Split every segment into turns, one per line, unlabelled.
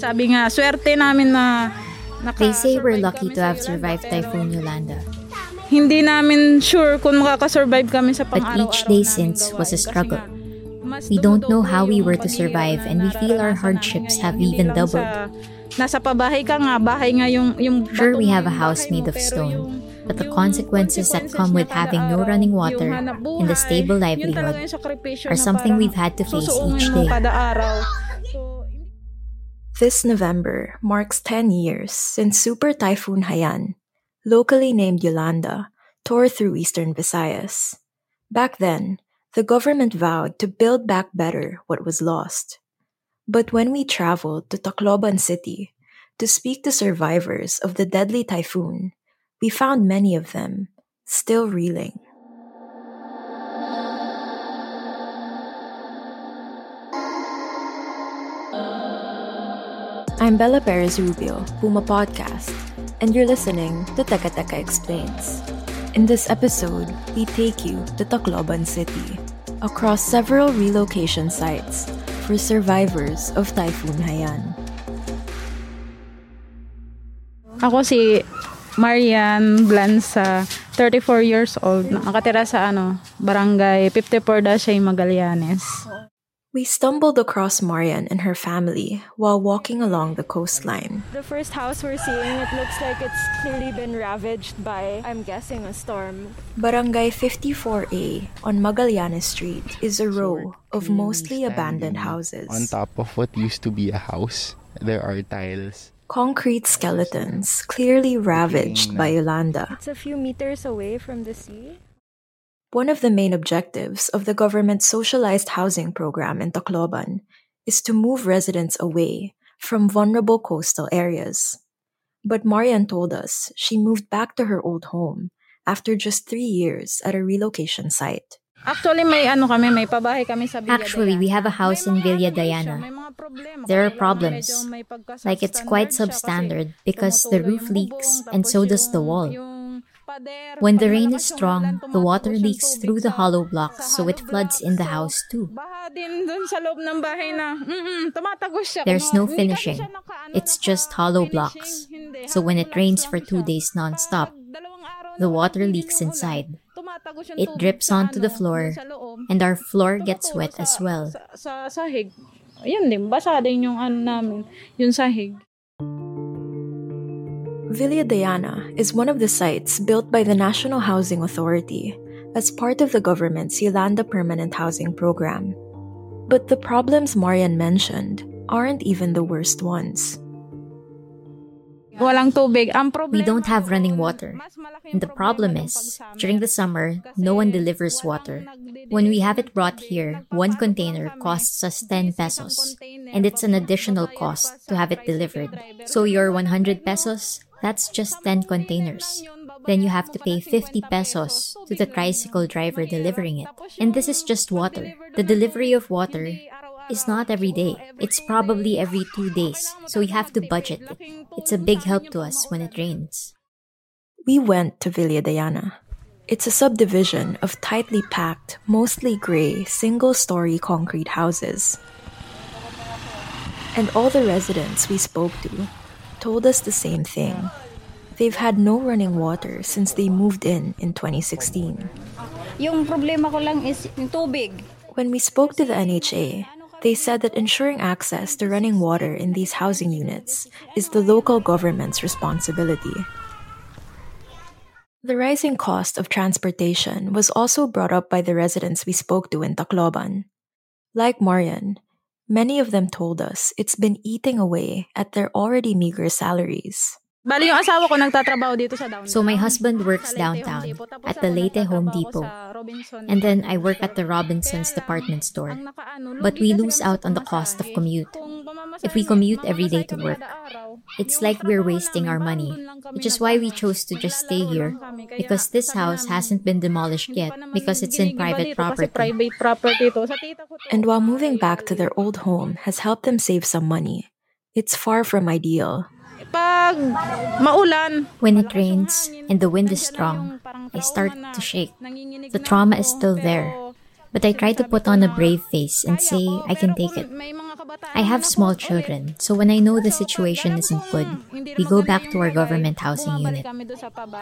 Sabi nga, swerte namin na
They say we're lucky to have survived Typhoon Yolanda.
Hindi namin sure kung makakasurvive kami sa
But
pang-araw-araw
each day since was a struggle. We don't know how we were to survive and we feel our hardships have even doubled.
Sa, nasa pabahay ka nga, bahay nga yung, yung
Sure, we have a house made of stone, but the consequences that come with having no running water and
buhay,
stable livelihood are something we've had to face each day.
This November marks 10 years since Super Typhoon Haiyan, locally named Yolanda, tore through eastern Visayas. Back then, the government vowed to build back better what was lost. But when we traveled to Tacloban City to speak to survivors of the deadly typhoon, we found many of them still reeling. I'm Bella Perez Rubio, Puma Podcast, and you're listening to Teka Teka Explains. In this episode, we take you to Tacloban City, across several relocation sites for survivors of Typhoon Haiyan.
Ako si Marian Blanza, 34 years old, nakatira sa ano, barangay 54 Dashay, Magallanes.
We stumbled across Marian and her family while walking along the coastline.
The first house we're seeing, it looks like it's clearly been ravaged by, I'm guessing, a storm.
Barangay 54A on Magallanes Street is a row of mostly abandoned houses.
On top of what used to be a house, there are tiles.
Concrete skeletons clearly ravaged by Yolanda.
It's a few meters away from the sea.
One of the main objectives of the government's socialized housing program in Tacloban is to move residents away from vulnerable coastal areas. But Marian told us she moved back to her old home after just three years at a relocation site.
Actually, may ano kami, may pabahay kami sa Villa
Actually, we have a house in
May
Villa
ano rin siya,
Diana.
may mga problema.
There are problems.
medyo may pagka-
Like it's quite
substandard
because the roof leaks and so does the wall. When the rain is strong, the water leaks through the hollow blocks, so it floods in the house too.
Baha din dun sa loob ng bahay na, tumatagos siya.
There's no finishing.
siya naka- ano,
It's just hollow blocks. So when it rains for two days non-stop,
Pag dalawang araw
the water leaks inside. It drips onto the floor,
dun sa loob.
and our floor gets wet as well.
Sa, sa sahig. Ayun din, basa din yung ano namin, yung sahig.
Villa Diana is one of the sites built by the National Housing Authority as part of the government's Yolanda Permanent Housing Program. But the problems Marian mentioned aren't even the worst ones.
Walang tubig. Ang problema
We don't have running water. And the problem is, during the summer, no one delivers water. When we have it brought here, one container costs us 10 pesos. And it's an additional cost to have it delivered. So your 100 pesos, that's just
10
10containers. Then you have to pay 50 pesos to the tricycle driver delivering it. And this is just water. The delivery of water is not every day. It's probably every two days. So we have to budget it. It's a big help to us when it rains.
We went to Villa Diana. It's a subdivision of tightly packed, mostly gray, single story concrete houses. And all the residents we spoke to told us the same thing. They've had no running water since they moved in in 2016.
Yung problema ko lang is yung tubig.
When we spoke to the NHA, they said that ensuring access to running water in these housing units is the local government's responsibility. The rising cost of transportation was also brought up by the residents we spoke to in Tacloban. Like Marian, many of them told us it's been eating away at their already meager salaries.
Bali yung asawa ko nagtatrabaho dito sa downtown.
So my husband works downtown at the Leyte Home Depot. And then I work at the Robinsons department store. But we lose out on the cost of commute. If we commute every day to work, it's like we're wasting our money, which is why we chose to just stay here because this house hasn't been demolished yet because it's in private property.
Private property to. Sa tita ko to.
And while moving back to their old home has helped them save some money, it's far from ideal.
Pag maulan,
When it rains and the wind is strong, I start to shake. The trauma is still there. But I try to put on a brave face and say I can take it. I have small children, so when I know the situation isn't good, we go back to our government housing unit.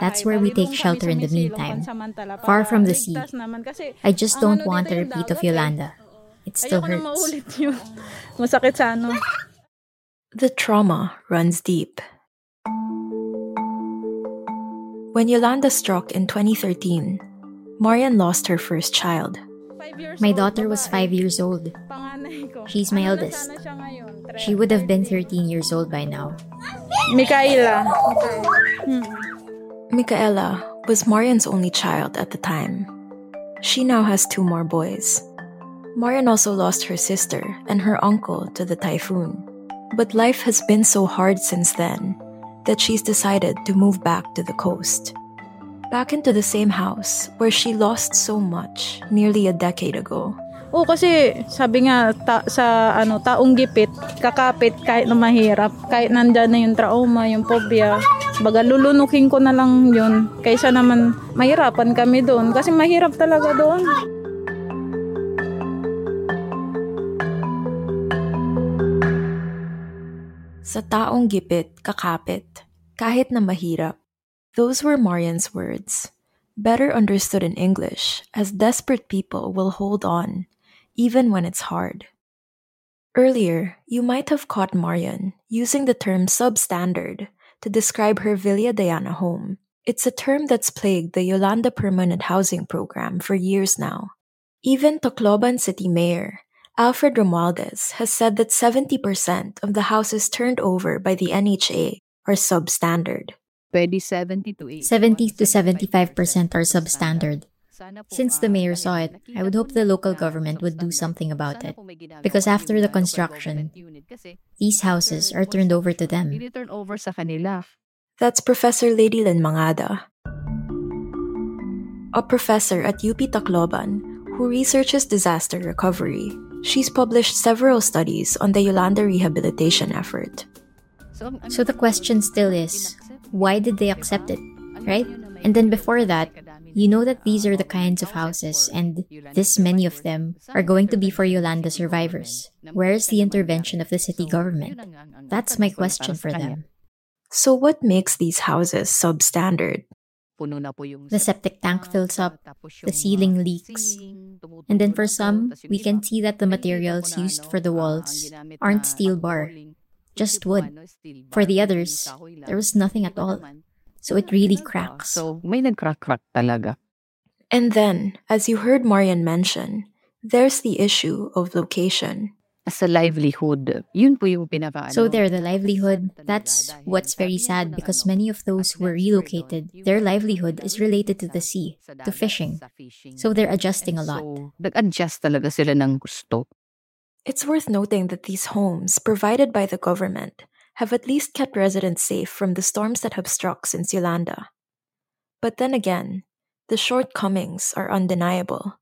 That's where we take shelter in the meantime, far from the sea. I just don't want a repeat of Yolanda. It still hurts.
Masakit sa ano.
The trauma runs deep. When Yolanda struck in 2013, Marian lost her first child.
My daughter was five years old. She's my eldest.
nasa na siya ngayon? Tre-
She would have been 13 years old by now.
Mikaela.
Michaela was Marian's only child at the time. She now has two more boys. Marian also lost her sister and her uncle to the typhoon. But life has been so hard since then that she's decided to move back to the coast. Back into the same house where she lost so much nearly a decade ago.
Oo, kasi sabi nga ta- sa ano taong gipit, kakapit kahit na mahirap, kahit nandyan na yung trauma, yung phobia. Baga lulunukin ko na lang yun kaysa naman mahirapan kami doon kasi mahirap talaga doon.
Sa taong gipit, kakapit, kahit na mahirap. Those were Marian's words, better understood in English as desperate people will hold on, even when it's hard. Earlier, you might have caught Marian using the term substandard to describe her Villa Diana home. It's a term that's plagued the Yolanda Permanent Housing Program for years now. Even Tacloban City Mayor Alfred Romualdez has said that 70% of the houses turned over by the NHA are substandard.
Pwede 70 to 80.
70 to 75% are substandard. Since the mayor saw it, I would hope the local government would do something about it. Because after the construction, these houses are turned over to them.
Tini-turn over sa kanila.
That's Professor Ladylyn Mangada, a professor at UP Tacloban who researches disaster recovery. She's published several studies on the Yolanda rehabilitation effort.
So
the question still is, why did they accept it, right? And then before that, you know that these are the kinds of houses, and this many of them are going to be for Yolanda survivors. Where is the intervention of the city government? That's my question for them.
So, what makes these houses substandard?
Puno na po yung
The septic tank fills up, the ceiling leaks, and then for some, we can see that the materials used for the walls aren't steel bar,
pangkuling.
Just wood. For the others, there was nothing at all. So it really cracks.
So, may nag-crack-crack talaga.
And then, as you heard Marian mention, there's the issue of location.
As a livelihood, yun po yung pinaka
So
ano,
there, the livelihood, that's what's very sad because many of those who were relocated, their livelihood is related to the sea, to fishing. So they're adjusting a lot.
So, nag-adjust talaga sila ng gusto.
It's worth noting that these homes, provided by the government, have at least kept residents safe from the storms that have struck since Yolanda. But then again, the shortcomings are undeniable,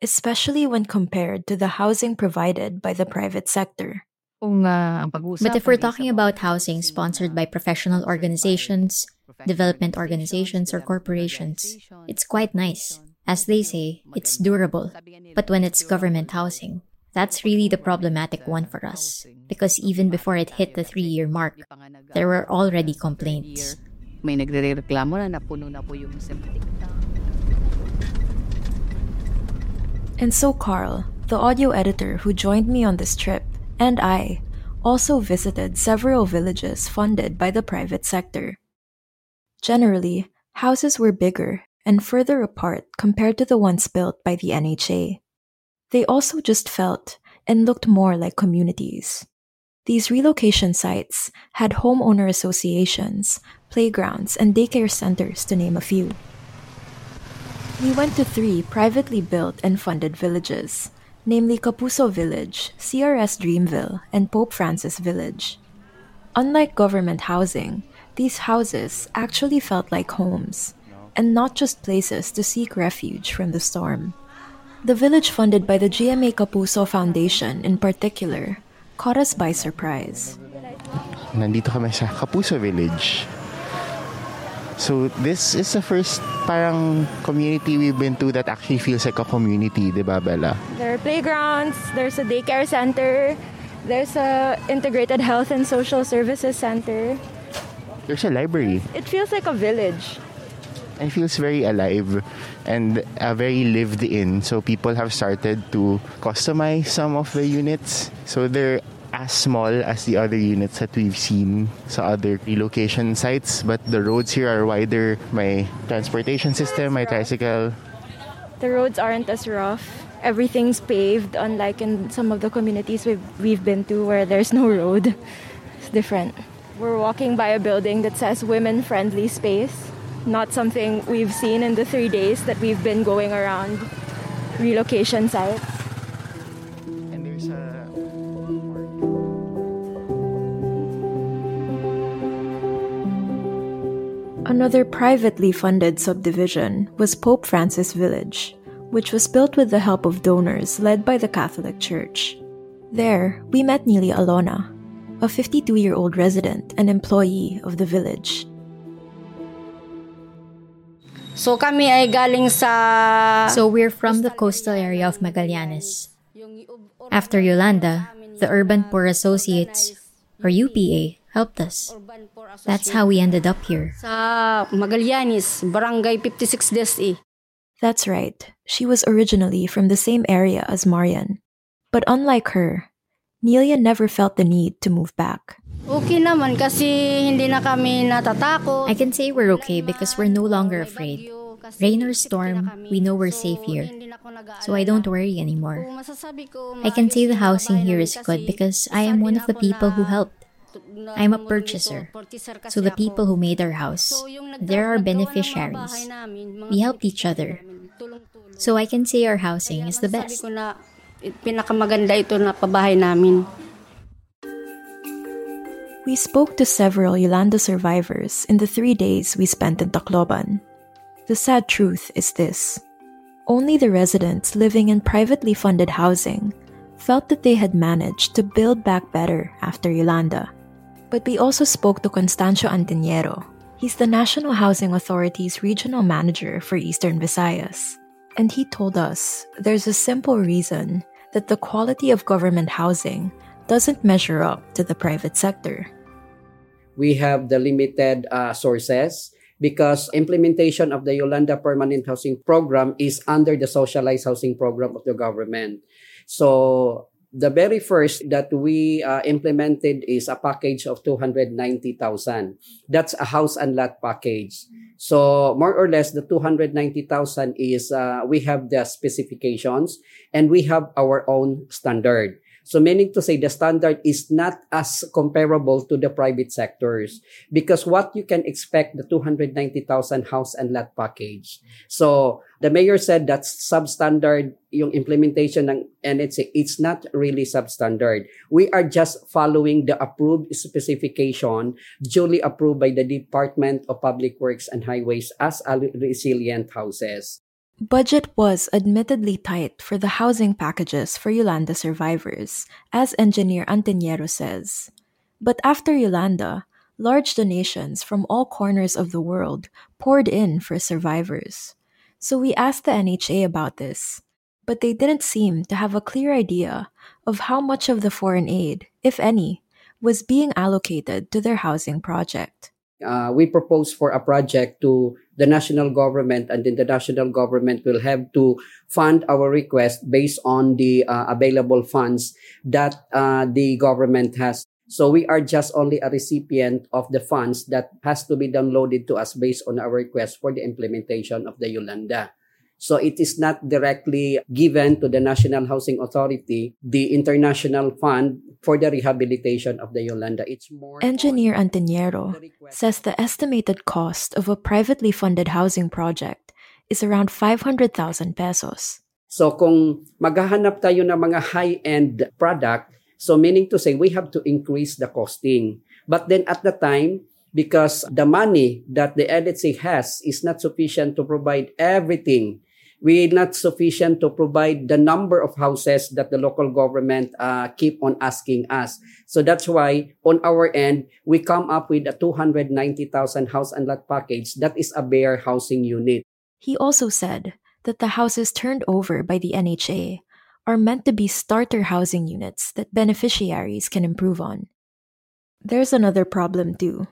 especially when compared to the housing provided by the private sector.
Kung ah, ang pag-uusapan
But if we're talking about housing sponsored by professional organizations, development organizations, or corporations, it's quite nice. As they say, it's durable. But when it's government housing, that's really the problematic one for us. Because even before it hit the three year mark, there were already complaints.
may nagre-reklamo na napuno na po yung septic.
And so Carl, the audio editor who joined me on this trip, and I also visited several villages funded by the private sector. Generally, houses were bigger and further apart compared to the ones built by the NHA. They also just felt and looked more like communities. These relocation sites had homeowner associations, playgrounds, and daycare centers, to name a few. We went to three privately built and funded villages, namely Kapuso Village, CRS Dreamville, and Pope Francis Village. Unlike government housing, these houses actually felt like homes, and not just places to seek refuge from the storm. The village funded by the GMA Kapuso Foundation, in particular, caught us by surprise.
Nandito kami sa Kapuso Village. So this is the first parang community we've been to that actually feels like a community, di ba Bella?
There are playgrounds, there's a daycare center, there's a integrated health and social services center.
There's a library.
It feels like a village.
It feels very alive and uh, very lived in. So people have started to customize some of the units. So they're as small as the other units that we've seen sa other relocation sites, but the roads here are wider. My transportation system, my tricycle.
The roads aren't as rough. Everything's paved, unlike in some of the communities we've, we've been to where there's no road. It's different. We're walking by a building that says women friendly space. Not something we've seen in the three days that we've been going around relocation sites.
And there's a
Another privately funded subdivision was Pope Francis Village, which was built with the help of donors led by the Catholic Church. There, we met Neely Alona, a 52 year old resident and employee of the village.
So kami ay galing sa
So we're from the coastal area of Magallanes. After Yolanda, the Urban Poor Associates, or UPA, helped us. That's how we ended up here.
sa Magallanes, Barangay 56 DSE.
That's right, she was originally from the same area as Marian. But unlike her, Nelia never felt the need to move back.
Okay naman kasi hindi na kami natatakot.
I can say we're okay because we're no longer afraid. Rain or storm, we know we're safe here. So I don't worry anymore. I can say the housing here is good because I am one of the people who helped. I'm a purchaser. So the people who made our house, they're our beneficiaries. We helped each other. So I can say our housing is the best.
Eh, pinakamaganda ito na pabahay namin.
We spoke to several Yolanda survivors in the three days we spent in Tacloban. The sad truth is this only the residents living in privately funded housing felt that they had managed to build back better after Yolanda. But we also spoke to Constancio Antiniero. He's the National Housing Authority's regional manager for Eastern Visayas. And he told us there's a simple reason that the quality of government housing doesn't measure up to the private sector.
We have the limited uh, sources because implementation of the Yolanda Permanent Housing Program is under the socialized housing program of the government. So the very first that we uh, implemented is a package of 290,000. That's a house and lot package. So more or less the 290,000 is uh, we have the specifications and we have our own standard. So meaning to say the standard is not as comparable to the private sectors because what you can expect the 290,000 house and lot package. So the mayor said that's substandard yung implementation ng NHA. It's not really substandard. We are just following the approved specification duly approved by the Department of Public Works and Highways as resilient houses.
Budget was admittedly tight for the housing packages for Yolanda survivors, as engineer Antiniero says. But after Yolanda, large donations from all corners of the world poured in for survivors. So we asked the NHA about this, but they didn't seem to have a clear idea of how much of the foreign aid, if any, was being allocated to their housing project.
Uh, we propose for a project to the national government and then the national government will have to fund our request based on the uh, available funds that uh, the government has so we are just only a recipient of the funds that has to be downloaded to us based on our request for the implementation of the yolanda so it is not directly given to the National Housing Authority. The international fund for the rehabilitation of the Yolanda. It's more
Engineer Antoniero says the estimated cost of a privately funded housing project is around 500,000 pesos.
So kung maghahanap tayo ng mga high-end product, so meaning to say we have to increase the costing. But then at the time, because the money that the LHC has is not sufficient to provide everything we are not sufficient to provide the number of houses that the local government uh, keep on asking us. So that's why on our end, we come up with a 290,000 house and lot package that is a bare housing unit.
He also said that the houses turned over by the NHA are meant to be starter housing units that beneficiaries can improve on. There's another problem too.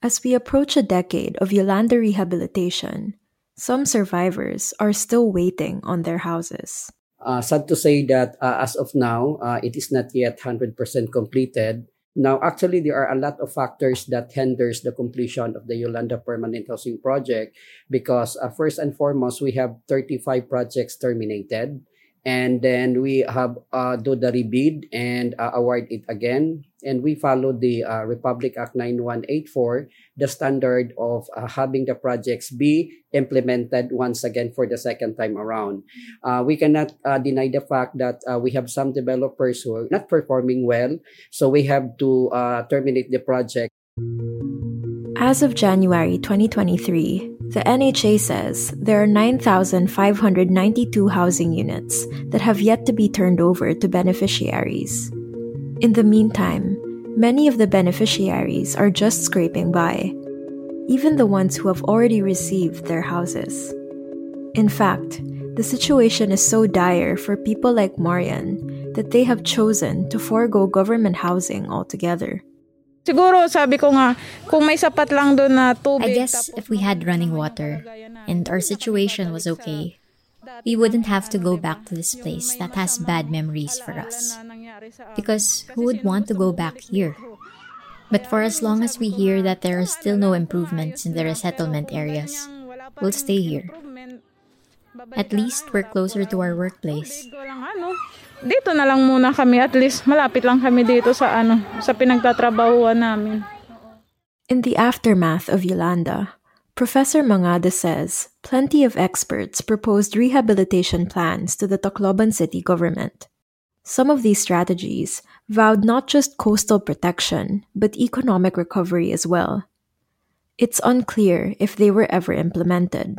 As we approach a decade of Yolanda rehabilitation, some survivors are still waiting on their houses.
Uh, sad to say that uh, as of now, uh, it is not yet 100% completed. Now, actually, there are a lot of factors that hinders the completion of the Yolanda Permanent Housing Project because uh, first and foremost, we have 35 projects terminated and then we have uh, do the rebid and uh, award it again. And we follow the uh, republic act 9184 the standard of uh, having the projects be implemented once again for the second time around. Uh, we cannot uh, deny the fact that we have some developers who are not performing well. So we have to terminate the project.
As of January 2023, the NHA says there are 9,592 housing units that have yet to be turned over to beneficiaries. In the meantime, many of the beneficiaries are just scraping by, even the ones who have already received their houses. In fact, the situation is so dire for people like Marian that they have chosen to forego government housing altogether.
Siguro sabi ko nga, kung may sapat lang doon na tubig.
I guess if we had running water and our situation was okay, we wouldn't have to go back to this place that has bad memories for us. Because who would want to go back here? But for as long as we hear that there are still no improvements in the resettlement areas, we'll stay here. At least we're closer to our workplace.
Dito na lang muna kami at least malapit lang kami dito sa ano sa pinagtatrabahuan namin.
In the aftermath of Yolanda, Professor Mangada says plenty of experts proposed rehabilitation plans to the Tacloban city government. Some of these strategies vowed not just coastal protection, but economic recovery as well. It's unclear if they were ever implemented.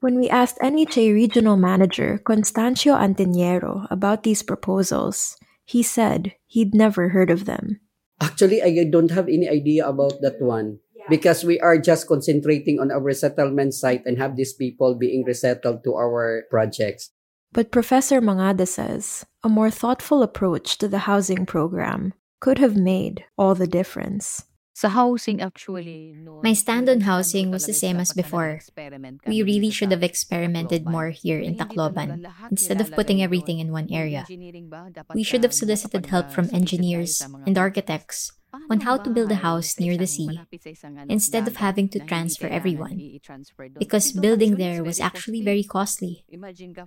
When we asked NHA Regional Manager Constancio Antoniero about these proposals, he said he'd never heard of them.
Actually, I don't have any idea about that one because we are just concentrating on our resettlement site and have these people being resettled to our projects.
But Professor Mangada says a more thoughtful approach to the housing program could have made all the difference.
Sa housing actually,
My stand on housing was the same as before. We really should have experimented more here in Tacloban instead of putting everything in one area. We should have solicited help from engineers and architects on how to build a house near the sea instead of having to transfer everyone. Because building there was actually very costly.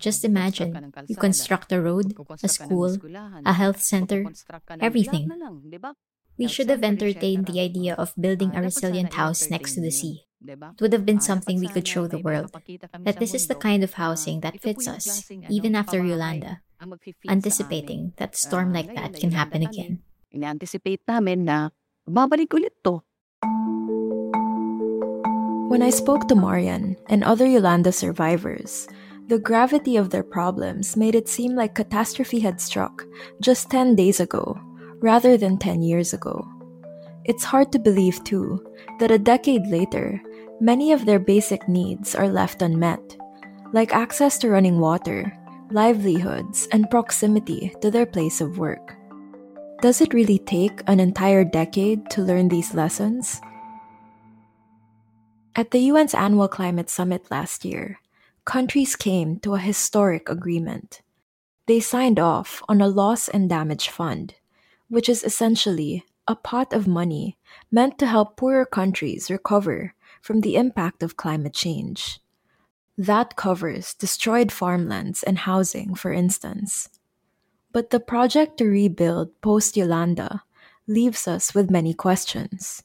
Just imagine, you construct a road, a school, a health center, everything. We should have entertained the idea of building a resilient house next to the sea. It would have been something we could show the world that this is the kind of housing that fits us, even after Yolanda, anticipating that a storm like that can happen again.
Ina-anticipate namin na babalik ulit to.
When I spoke to Marian and other Yolanda survivors, the gravity of their problems made it seem like catastrophe had struck just 10 days ago rather than 10 years ago. It's hard to believe, too, that a decade later, many of their basic needs are left unmet, like access to running water, livelihoods, and proximity to their place of work. Does it really take an entire decade to learn these lessons? At the UN's annual climate summit last year, countries came to a historic agreement. They signed off on a loss and damage fund which is essentially a pot of money meant to help poorer countries recover from the impact of climate change. That covers destroyed farmlands and housing, for instance. But the project to rebuild post Yolanda leaves us with many questions.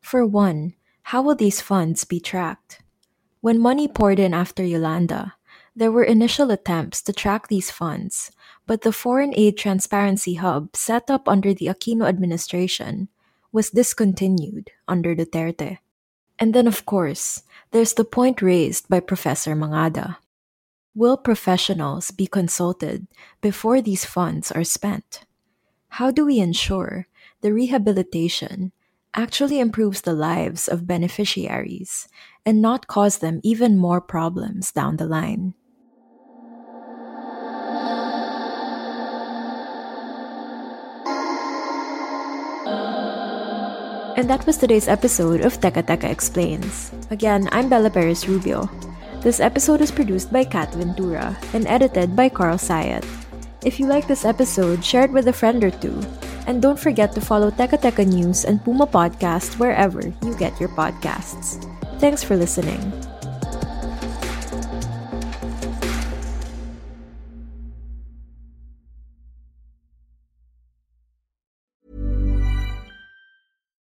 For one, how will these funds be tracked? When money poured in after Yolanda, there were initial attempts to track these funds, but the Foreign Aid Transparency Hub set up under the Aquino administration was discontinued under Duterte. And then, of course, there's the point raised by Professor Mangada. Will professionals be consulted before these funds are spent? How do we ensure the rehabilitation actually improves the lives of beneficiaries and not cause them even more problems down the line? And that was today's episode of Teka Teka Explains. Again, I'm Bella Perez Rubio. This episode is produced by Kat Ventura and edited by Carl Sayat. If you like this episode, share it with a friend or two. And don't forget to follow Teka Teka News and Puma Podcast wherever you get your podcasts. Thanks for listening.